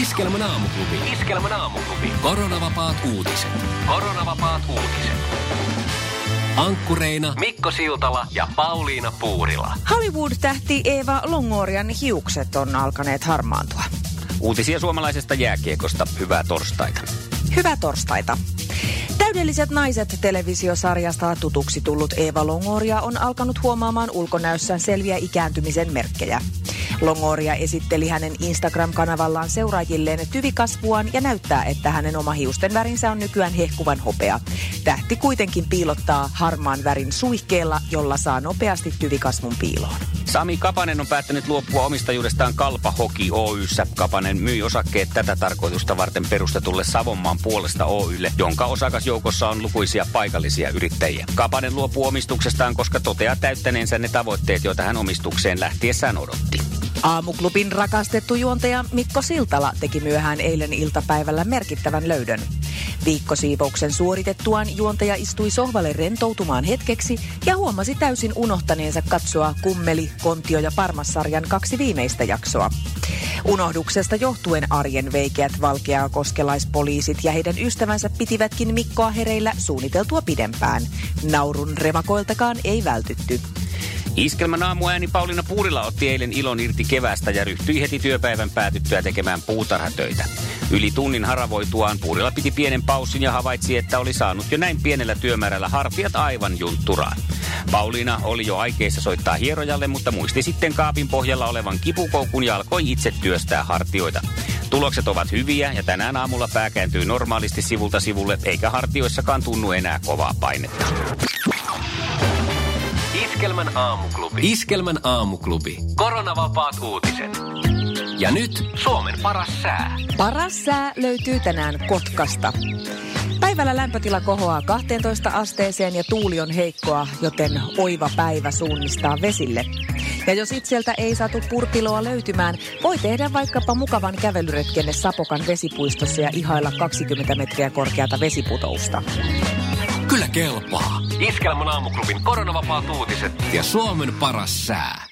Iskelmän aamuklubi. Iskelmän aamuklubi. Koronavapaat uutiset. Koronavapaat uutiset. Ankkureina Mikko Siltala ja Pauliina Puurila. Hollywood-tähti Eeva Longorian hiukset on alkaneet harmaantua. Uutisia suomalaisesta jääkiekosta. Hyvää torstaita. Hyvää torstaita. Täydelliset naiset televisiosarjasta tutuksi tullut Eeva Longoria on alkanut huomaamaan ulkonäössään selviä ikääntymisen merkkejä. Longoria esitteli hänen Instagram-kanavallaan seuraajilleen tyvikasvuaan ja näyttää, että hänen oma hiusten värinsä on nykyään hehkuvan hopea. Tähti kuitenkin piilottaa harmaan värin suihkeella, jolla saa nopeasti tyvikasvun piiloon. Sami Kapanen on päättänyt luopua omistajuudestaan Kalpa Hoki Oyssä. Kapanen myi osakkeet tätä tarkoitusta varten perustetulle Savonmaan puolesta Oylle, jonka osakasjoukossa on lukuisia paikallisia yrittäjiä. Kapanen luopuu omistuksestaan, koska toteaa täyttäneensä ne tavoitteet, joita hän omistukseen lähtiessään odotti. Aamuklubin rakastettu juontaja Mikko Siltala teki myöhään eilen iltapäivällä merkittävän löydön. Viikkosiivouksen suoritettuaan juontaja istui sohvalle rentoutumaan hetkeksi ja huomasi täysin unohtaneensa katsoa Kummeli, Kontio ja Parmassarjan kaksi viimeistä jaksoa. Unohduksesta johtuen arjen veikeät valkeaa koskelaispoliisit ja heidän ystävänsä pitivätkin Mikkoa hereillä suunniteltua pidempään. Naurun remakoiltakaan ei vältytty. Iskelmän aamuääni Pauliina Puurila otti eilen ilon irti kevästä ja ryhtyi heti työpäivän päätyttyä tekemään puutarhatöitä. Yli tunnin haravoituaan Puurila piti pienen paussin ja havaitsi, että oli saanut jo näin pienellä työmäärällä hartiat aivan juntturaan. Pauliina oli jo aikeissa soittaa hierojalle, mutta muisti sitten kaapin pohjalla olevan kipukoukun ja alkoi itse työstää hartioita. Tulokset ovat hyviä ja tänään aamulla pää kääntyy normaalisti sivulta sivulle, eikä hartioissakaan tunnu enää kovaa painetta. Iskelmän aamuklubi. Iskelmän aamuklubi. Koronavapaat uutiset. Ja nyt Suomen paras sää. Paras sää löytyy tänään Kotkasta. Päivällä lämpötila kohoaa 12 asteeseen ja tuuli on heikkoa, joten oiva päivä suunnistaa vesille. Ja jos itseltä ei saatu purpiloa löytymään, voi tehdä vaikkapa mukavan kävelyretkenne Sapokan vesipuistossa ja ihailla 20 metriä korkeata vesiputousta. Kyllä kelpaa. Iskelmän aamuklubin koronavapaat uutiset ja Suomen paras sää.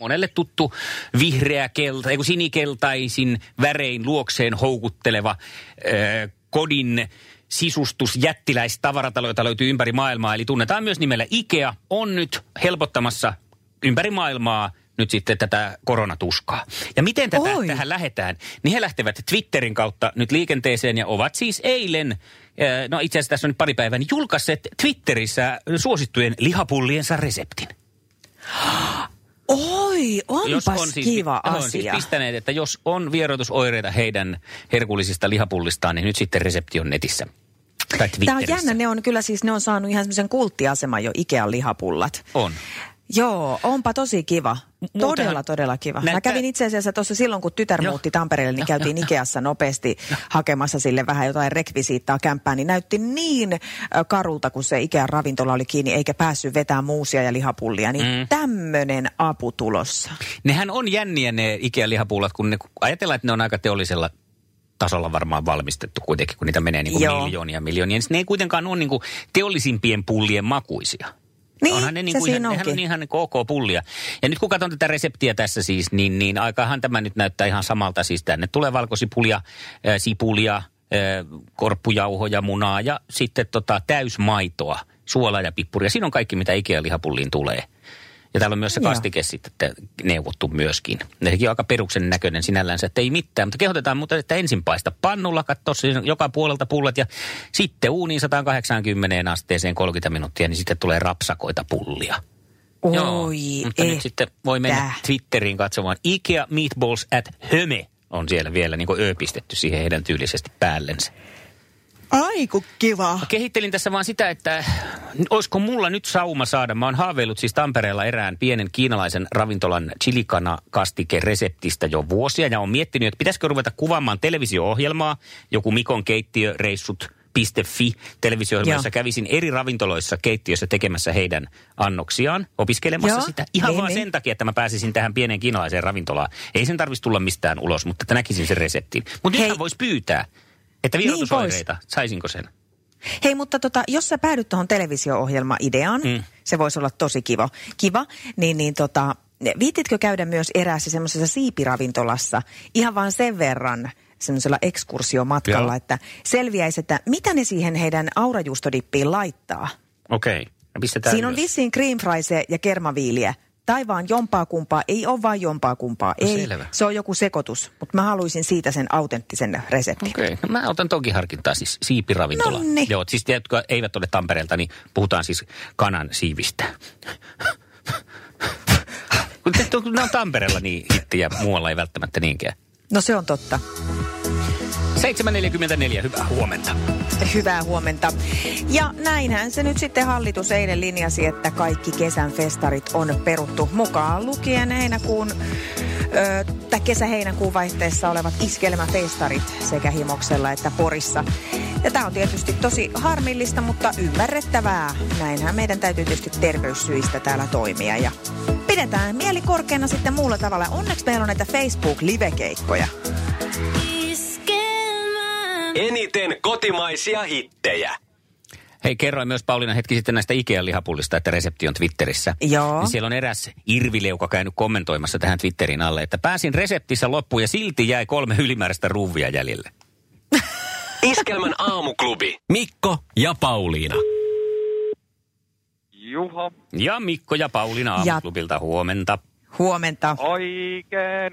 Monelle tuttu vihreä kelta, ei sinikeltaisin värein luokseen houkutteleva äh, kodin sisustus jättiläistavaratalo, jota löytyy ympäri maailmaa, eli tunnetaan myös nimellä IKEA, on nyt helpottamassa ympäri maailmaa nyt sitten tätä koronatuskaa. Ja miten tätä, Oi. tähän lähetään? Niin he lähtevät Twitterin kautta nyt liikenteeseen ja ovat siis eilen, äh, no itse asiassa tässä on nyt pari päivää, niin julkaisseet Twitterissä suosittujen lihapulliensa reseptin. Oi, onpas on siis, kiva he on siis asia. pistäneet, että jos on vieroitusoireita heidän herkullisista lihapullistaan, niin nyt sitten resepti on netissä. Tämä on jännä, ne on kyllä siis, ne on saanut ihan semmoisen kulttiaseman jo Ikean lihapullat. On. Joo, onpa tosi kiva. Muutenhan Todella, todella kiva. Mä näyttää- kävin itse asiassa tuossa silloin, kun tytär Joo. muutti Tampereelle, niin Joo, käytiin joo, Ikeassa nopeasti hakemassa sille vähän jotain rekvisiittaa kämppään, niin näytti niin karulta, kun se Ikean ravintola oli kiinni, eikä päässyt vetämään muusia ja lihapullia. Niin mm. tämmöinen apu tulossa. Nehän on jänniä ne Ikea-lihapullat, kun ne, ajatellaan, että ne on aika teollisella tasolla varmaan valmistettu kuitenkin, kun niitä menee niin kuin Joo. miljoonia miljoonia. Niin ne ei kuitenkaan ole niin kuin teollisimpien pullien makuisia. Niin, Onhan ne niin kuin ihan, ihan kuin ok pullia. Ja nyt kun katson tätä reseptiä tässä siis, niin, niin aikahan tämä nyt näyttää ihan samalta. Siis tänne tulee valkosipulia, äh, sipulia, äh, korppujauhoja, munaa ja sitten tota, täysmaitoa, suolaa ja pippuria. Siinä on kaikki, mitä Ikea-lihapulliin tulee. Ja täällä on myös se Joo. kastike sitten että neuvottu myöskin. Nekin on aika peruksen näköinen sinällänsä, että ei mitään. Mutta kehotetaan mutta että ensin paista pannulla, katso joka puolelta pullat ja sitten uuniin 180 asteeseen 30 minuuttia, niin sitten tulee rapsakoita pullia. Oi, mutta nyt sitten voi mennä. Twitteriin katsomaan. Ikea Meatballs at Höme on siellä vielä niin kuin ö pistetty siihen heidän tyylisesti päällensä. Aiku kiva. Mä kehittelin tässä vaan sitä, että olisiko mulla nyt sauma saada. Mä oon haaveillut siis Tampereella erään pienen kiinalaisen ravintolan chilikana kastike reseptistä jo vuosia. Ja on miettinyt, että pitäisikö ruveta kuvaamaan televisio-ohjelmaa, joku Mikon keittiöreissut Fi televisio jossa kävisin eri ravintoloissa keittiössä tekemässä heidän annoksiaan, opiskelemassa Joo. sitä. Ihan niin, vaan niin. sen takia, että mä pääsisin tähän pieneen kiinalaiseen ravintolaan. Ei sen tarvitsisi tulla mistään ulos, mutta että näkisin sen reseptin. Mutta nythän voisi pyytää, että vierotusoireita, niin saisinko sen? Hei, mutta tota, jos sä päädyt tuohon televisio-ohjelma-ideaan, mm. se voisi olla tosi kiva, kiva niin, niin tota, viititkö käydä myös eräässä semmoisessa siipiravintolassa ihan vaan sen verran semmoisella ekskursiomatkalla, Joo. että selviäisi, että mitä ne siihen heidän aurajuustodippiin laittaa. Okei. Okay. Siinä on vissiin cream ja kermaviiliä. Tai vaan jompaa kumpaa. Ei ole vaan jompaa kumpaa. No, Ei, selvä. se on joku sekoitus. Mutta mä haluaisin siitä sen autenttisen reseptin. Okei, okay. no, mä otan toki harkintaa siis siipiravintola. Nonni. Joo, siis te, jotka eivät ole Tampereelta, niin puhutaan siis kanan siivistä. Kun ne on Tampereella niin hittiä, muualla ei välttämättä niinkään. No se on totta. 7.44, hyvää huomenta. Hyvää huomenta. Ja näinhän se nyt sitten hallitus eilen linjasi, että kaikki kesän festarit on peruttu mukaan lukien heinäkuun tai kesä-heinäkuun vaihteessa olevat iskelmäfestarit sekä Himoksella että Porissa. Ja tämä on tietysti tosi harmillista, mutta ymmärrettävää. Näinhän meidän täytyy tietysti terveyssyistä täällä toimia ja pidetään mieli korkeana sitten muulla tavalla. Onneksi meillä on näitä Facebook-livekeikkoja. Eniten kotimaisia hittejä. Hei, kerroin myös Pauliina hetki sitten näistä Ikea-lihapullista, että resepti on Twitterissä. Joo. Niin siellä on eräs Irvileuka käynyt kommentoimassa tähän Twitterin alle, että pääsin reseptissä loppuun ja silti jäi kolme ylimääräistä ruuvia jäljelle. Iskelmän aamuklubi. Mikko ja Pauliina. Juha. Ja Mikko ja Pauliina aamuklubilta. Huomenta. Huomenta. Oikein.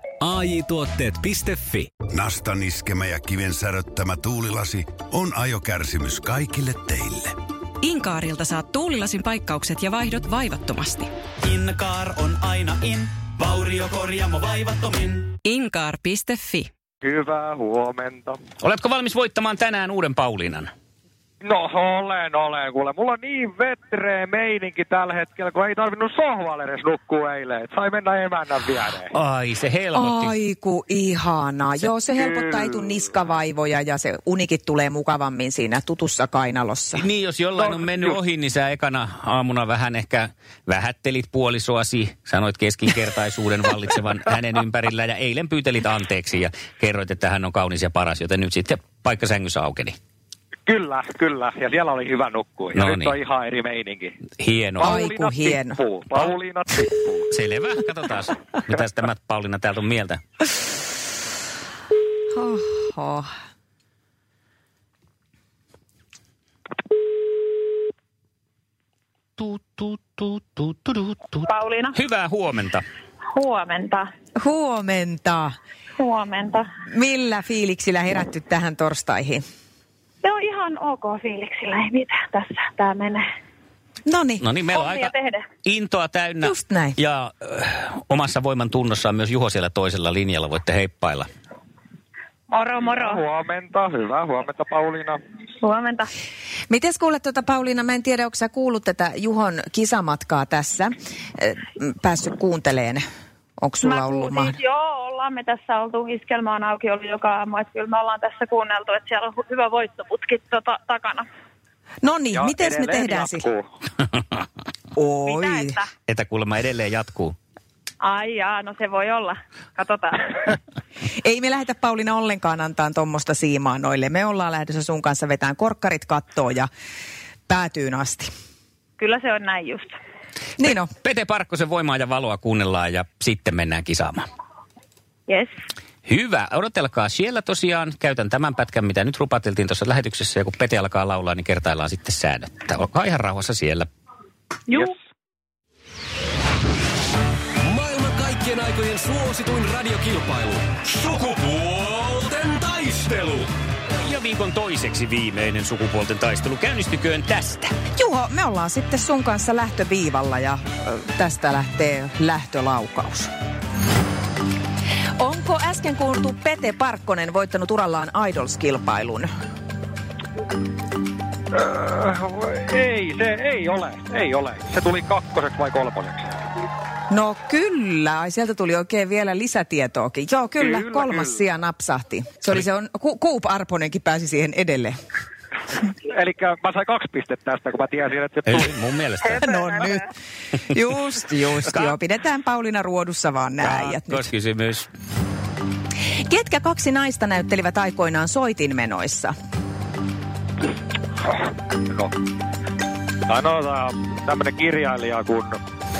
AJ-tuotteet.fi. Nastan iskemä ja kiven säröttämä tuulilasi on ajokärsimys kaikille teille. Inkaarilta saat tuulilasin paikkaukset ja vaihdot vaivattomasti. Inkaar on aina in, vauriokorjaamo vaivattomin. Inkaar.fi. Hyvää huomenta. Oletko valmis voittamaan tänään uuden Pauliinan? No olen, olen. Kuule, mulla on niin vetreä meininki tällä hetkellä, kun ei tarvinnut sohvalle edes nukkua eilen. sai mennä emännän viereen. Ai, se helpotti. Aiku, ihanaa. Se, Joo, se helpottaa, ei tule niskavaivoja ja se unikin tulee mukavammin siinä tutussa kainalossa. Niin, jos jollain no, on mennyt just. ohi, niin sä ekana aamuna vähän ehkä vähättelit puolisoasi, sanoit keskinkertaisuuden vallitsevan hänen ympärillä ja eilen pyytelit anteeksi ja kerroit, että hän on kaunis ja paras, joten nyt sitten paikka sängyssä aukeni. Kyllä, kyllä. Ja siellä oli hyvä nukkua. Ja no nyt niin. on ihan eri meininki. Hieno. Pauliina Aiku hieno. Tippuu. Pauliina tippuu. Selvä. Katsotaan, mitä tämä Pauliina täältä on mieltä. Oho. Pauliina. Hyvää huomenta. Huomenta. Huomenta. Huomenta. Millä fiiliksillä herätty tähän torstaihin? Ihan ok fiiliksillä, ei mitään tässä, tämä menee. No niin. No niin, meillä on aika tehdä. intoa täynnä. Just näin. Ja äh, omassa voiman tunnossa on myös Juho siellä toisella linjalla, voitte heippailla. Moro, moro. Huomenta, hyvää huomenta Pauliina. Huomenta. Miten kuulet tuota Pauliina, mä en tiedä, onko sä kuullut tätä Juhon kisamatkaa tässä, äh, päässyt kuunteleen? Onko sulla Mä ollut siis, Joo, ollaan me tässä oltu. Iskelma on auki ollut joka aamu. Että kyllä me ollaan tässä kuunneltu, että siellä on hyvä voittoputki tota, takana. No niin, miten me tehdään sitten? Oi. Mitä, että? että kuulemma edelleen jatkuu. Ai jaa, no se voi olla. Katsotaan. Ei me lähdetä Pauliina ollenkaan antaa tuommoista siimaa noille. Me ollaan lähdössä sun kanssa vetään korkkarit kattoon ja päätyyn asti. Kyllä se on näin just. Niin on. Pete Parkkosen voimaa ja valoa kuunnellaan ja sitten mennään kisaamaan. Yes. Hyvä. Odotelkaa siellä tosiaan. Käytän tämän pätkän, mitä nyt rupateltiin tuossa lähetyksessä. Ja kun Pete alkaa laulaa, niin kertaillaan sitten säännöt. Olkaa ihan rauhassa siellä. Juu. Yes. Maailman kaikkien aikojen suosituin radiokilpailu. Sukupuolten taistelu. Ja viikon toiseksi viimeinen sukupuolten taistelu käynnistyköön tästä. Juho, me ollaan sitten sun kanssa lähtöviivalla ja ö, tästä lähtee lähtölaukaus. Äsken kuultu Pete Parkkonen voittanut urallaan Idols-kilpailun? Äh, ei, se ei ole. Ei ole. Se tuli kakkoseksi vai kolmoseksi? No kyllä, ai sieltä tuli oikein vielä lisätietoakin. Joo, kyllä, Kyllä, kolmas kyllä. sija napsahti. Se oli se on, Ku, Kuup Arponenkin pääsi siihen edelle. Eli mä sain kaksi pistettä tästä, kun mä tiesin, että se tuli. Ei, mun mielestä. No nyt. Just, just, joo. Pidetään Pauliina ruodussa vaan nämä äijät nyt. kysymys. Ketkä kaksi naista näyttelivät aikoinaan soitinmenoissa? No. Sanotaan tämmönen kirjailija kuin,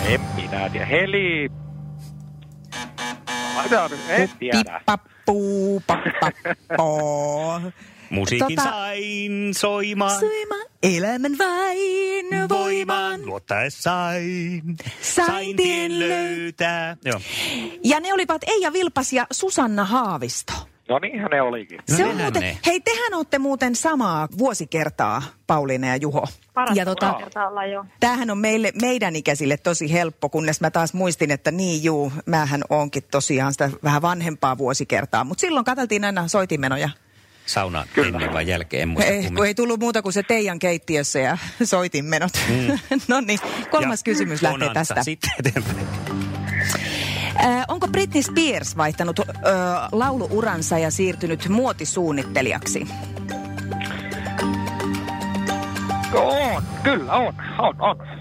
en minä tiedä, Heli... Laitetaan, en tiedä. Pippappu, pappappo. Musiikin Tota- sain soimaan. Soima elämän vain voimaan. Luottaessain. Sain tien löytää. Joo. Ja ne olivat Eija Vilpas ja Susanna Haavisto. No niinhän ne olikin. No Se on muuten, ne. hei, tehän olette muuten samaa vuosikertaa, Pauliina ja Juho. Paras ja tota, olla tämähän on meille, meidän ikäisille tosi helppo, kunnes mä taas muistin, että niin juu, mähän onkin tosiaan sitä vähän vanhempaa vuosikertaa. Mutta silloin katseltiin aina soitimenoja. Saunaan ennen vai jälkeen, en muista Ei, kummin. kun ei tullut muuta kuin se teidän keittiössä ja soitinmenot. Mm. no niin, kolmas Ja kysymys lähtee tästä. Sitten eteenpäin. Äh, onko Britney Spears vaihtanut äh, lauluuransa ja siirtynyt muotisuunnittelijaksi? On, kyllä on, on, on.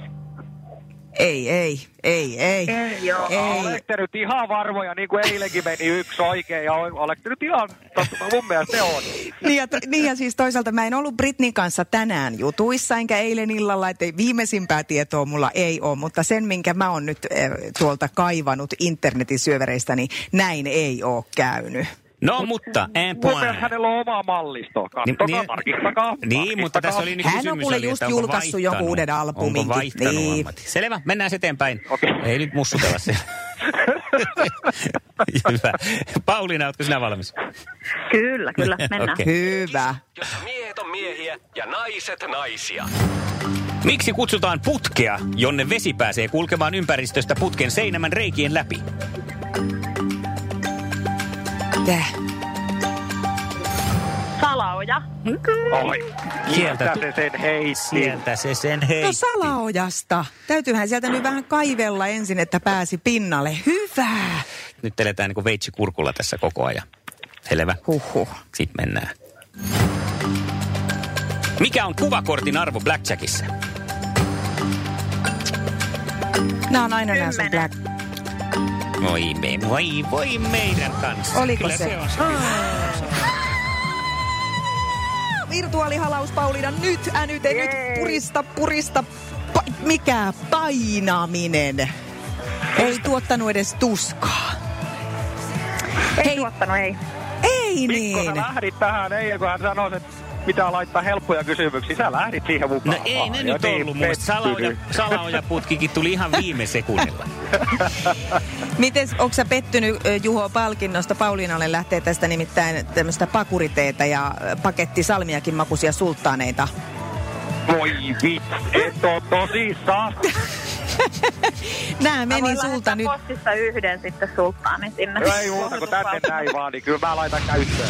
Ei, ei, ei, ei. Ei joo. Ei. Olette nyt ihan varmoja, niin kuin eilenkin meni yksi oikein, ja olette nyt ihan, totta, mun mielestä se on. Niin ja, to, niin ja siis toisaalta mä en ollut Britnin kanssa tänään jutuissa, enkä eilen illalla, että viimeisimpää tietoa mulla ei ole, mutta sen, minkä mä oon nyt äh, tuolta kaivannut internetin syövereistä, niin näin ei ole käynyt. No, mutta en Mun point. mielestä hänellä on oma mallisto. Kattokaa, Niin, tarkistakaa. Niin, mutta tässä oli nyt Hän on kuule oli, just onko julkaissut jonkun uuden albuminkin. Onko vaihtanut Niin. ammatti? Selvä, mennään eteenpäin. Okei. Ei nyt mussutella siellä. Hyvä. Pauliina, oletko sinä valmis? Kyllä, kyllä, mennään. Okei. Hyvä. Jossa miehet on miehiä ja naiset naisia. Miksi kutsutaan putkea, jonne vesi pääsee kulkemaan ympäristöstä putken seinämän reikien läpi? Täh. Salaoja. Oi, Sieltä se sen heitti. Sieltä se sen hei. No salaojasta. Täytyyhän sieltä nyt vähän kaivella ensin, että pääsi pinnalle. Hyvä. Nyt eletään niin kuin veitsi kurkulla tässä koko ajan. Selvä. Huhhuh. Sitten mennään. Mikä on kuvakortin arvo Blackjackissa? Nämä on aina nämä sun black. Voi me, voi, voi meidän kanssa. Oliko Kyllä se? se on se. Virtuaalihalaus Pauliina, nyt änyte, nyt Jee. purista, purista. Pa- mikä painaminen. Ei tuottanut edes tuskaa. Ei Hei. tuottanut, ei. Ei Mikko, sä niin. lähdit tähän, ei, kun hän sanoi, että pitää laittaa helppoja kysymyksiä. Sä lähdit siihen No mukaan. ei ne Ja nyt niin ollut. Mun salaoja, salaojaputkikin tuli ihan viime sekunnilla. Miten, onko sä pettynyt Juho palkinnosta? Pauliinalle lähtee tästä nimittäin tämmöistä pakuriteetä ja paketti salmiakin makuisia sulttaaneita. Voi vitsi, et oo tosissaan. Nämä Mä meni sulta nyt. postissa yhden sitten sulttaani sinne. Ei muuta kuin tänne näin vaan, niin kyllä mä laitan käyttöön.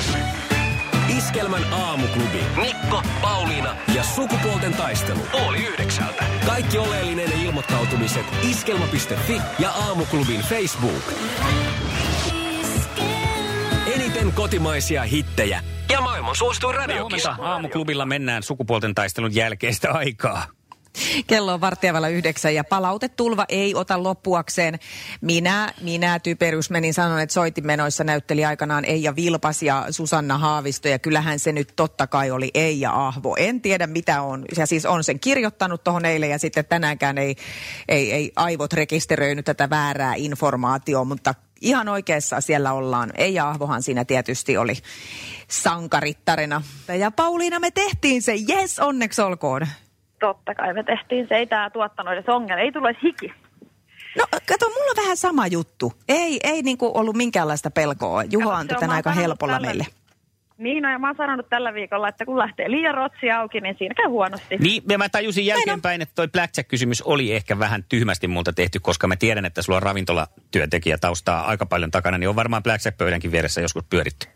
Iskelmän aamuklubi. Mikko, Pauliina ja sukupuolten taistelu. Oli yhdeksältä. Kaikki oleellinen ilmoittautumiset iskelma.fi ja aamuklubin Facebook. Eniten kotimaisia hittejä ja maailman suosituin radiokisa. Huomenta aamuklubilla mennään sukupuolten taistelun jälkeistä aikaa. Kello on vartijavalla yhdeksän ja palautetulva ei ota loppuakseen. Minä, minä typerys menin sanon, että soitimenoissa näytteli aikanaan Eija Vilpas ja Susanna Haavisto ja kyllähän se nyt totta kai oli Eija Ahvo. En tiedä mitä on, ja siis on sen kirjoittanut tuohon eilen ja sitten tänäänkään ei, ei, ei aivot rekisteröinyt tätä väärää informaatiota, mutta ihan oikeassa siellä ollaan. Eija Ahvohan siinä tietysti oli sankarittarena. Ja Pauliina me tehtiin se, yes onneksi olkoon. Totta kai me tehtiin se. Ei tämä tuottanut edes ongelmia. Ei tullut edes hiki. No kato, mulla on vähän sama juttu. Ei, ei niinku ollut minkäänlaista pelkoa. Juho Kato, antoi tämän aika helpolla tällä- meille. Niin, no, ja mä oon sanonut tällä viikolla, että kun lähtee liian rotsi auki, niin siinä käy huonosti. Niin, ja mä tajusin jälkeenpäin, että toi Blackjack-kysymys oli ehkä vähän tyhmästi multa tehty, koska mä tiedän, että sulla on ravintolatyöntekijä taustaa aika paljon takana, niin on varmaan Blackjack-pöydänkin vieressä joskus pyöritty.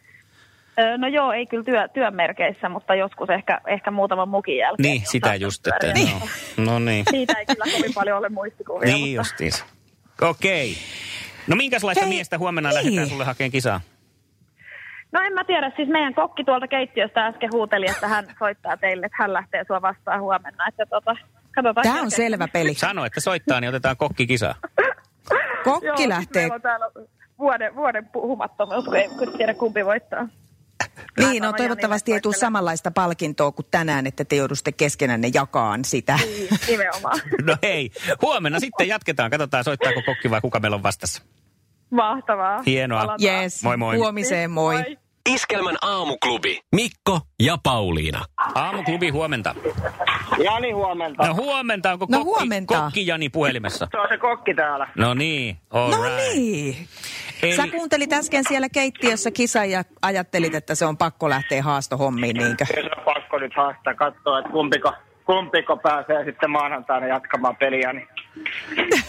No joo, ei kyllä työ, työn merkeissä, mutta joskus ehkä, ehkä muutaman mukin jälkeen. Niin, sitä just, että pyöriä. no, no niin. Siitä ei kyllä kovin paljon ole muistikuvia. Niin mutta... justiinsa. Okei. No minkälaista Hei, miestä huomenna niin. lähdetään sulle hakemaan kisaa? No en mä tiedä, siis meidän kokki tuolta keittiöstä äsken huuteli, että hän soittaa teille, että hän lähtee sua vastaan huomenna. Että tota, katsotaan. Tämä on kerkeekö. selvä peli. Sano, että soittaa, niin otetaan kokki kisaa. Kokki Joo, sit lähtee. Meillä on täällä vuoden, vuoden puhumattomuus, kun ei kun tiedä kumpi voittaa. Niin, no toivottavasti ei tule samanlaista palkintoa kuin tänään, että te joudu sitten keskenänne jakaan sitä. Niin, nimenomaan. No hei, huomenna sitten jatketaan. Katsotaan, soittaako kokki vai kuka meillä on vastassa. Mahtavaa. Hienoa. Palataan. Yes, Moi moi. huomiseen moi. Moi. Iskelmän aamuklubi. Mikko ja Pauliina. Aamuklubi huomenta. Jani huomenta. No huomenta, onko No kokki, huomenta. kokki Jani puhelimessa? Se on se kokki täällä. No niin, all No right. niin. Eli, Sä kuuntelit äsken siellä keittiössä kisa ja ajattelit, että se on pakko lähteä haastohommiin, niinkö? Se on pakko nyt haastaa, katsoa, että kumpiko, kumpiko pääsee sitten maanantaina jatkamaan peliä. Niin.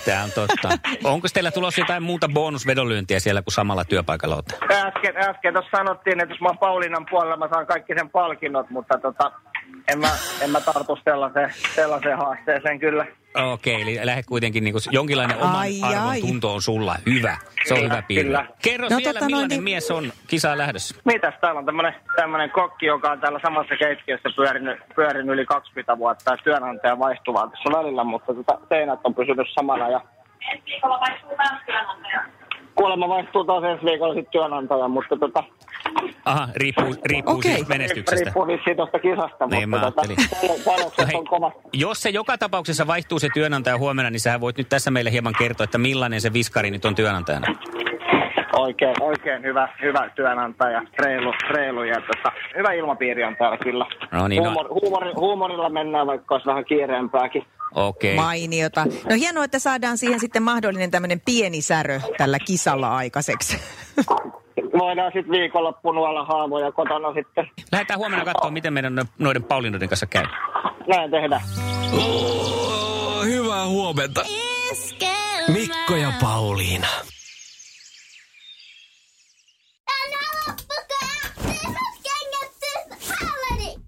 Tämä on totta. Onko teillä tulossa jotain muuta bonusvedonlyöntiä siellä, kun samalla työpaikalla olette? Äsken, äsken tuossa sanottiin, että jos mä oon Paulinan puolella, mä saan kaikki sen palkinnot, mutta tota, en mä, en mä tartu sellaiseen, sellaiseen haasteeseen kyllä. Okei, eli lähde kuitenkin niin kuin, jonkinlainen oman Ai, arvon ai. tunto on sulla. Hyvä. Se on Kyllä, hyvä piirre. kyllä. Kerro No vielä, tota millainen niin- mies on kisaan lähdössä. Mitäs, täällä on tämmönen, tämmönen kokki, joka on täällä samassa keittiössä pyörinyt, pyörinyt yli 20 vuotta ja työnantaja vaihtuvaa tässä välillä, mutta tota, seinät on pysynyt samana ja kuulemma vaihtuu taas ensi viikolla sitten työnantaja, mutta tota, Aha, riippuu, riippuu Okei. siis menestyksestä. riippuu vissiin tuosta kisasta, Niin, mutta tota, panokset No hei, on kovat. jos se joka tapauksessa vaihtuu se työnantaja huomenna, niin sä voit nyt tässä meille hieman kertoa, että millainen se viskari nyt on työnantajana. Oikein, oikein hyvä, hyvä työnantaja, reilu, reilu ja tota, hyvä ilmapiiri on täällä kyllä. No niin, no- Huumor, huumori, huumorilla mennään, vaikka olisi vähän kiireempääkin. Okei. Mainiota. No hienoa, että saadaan siihen sitten mahdollinen tämmöinen pieni särö tällä kisalla aikaiseksi. Voidaan sitten viikonloppuna olla haamoja kotona sitten. Lähdetään huomenna katsomaan, miten meidän no- noiden Paulinoiden kanssa käy. Näin tehdään. Oh, hyvää huomenta. Mikko ja Pauliina.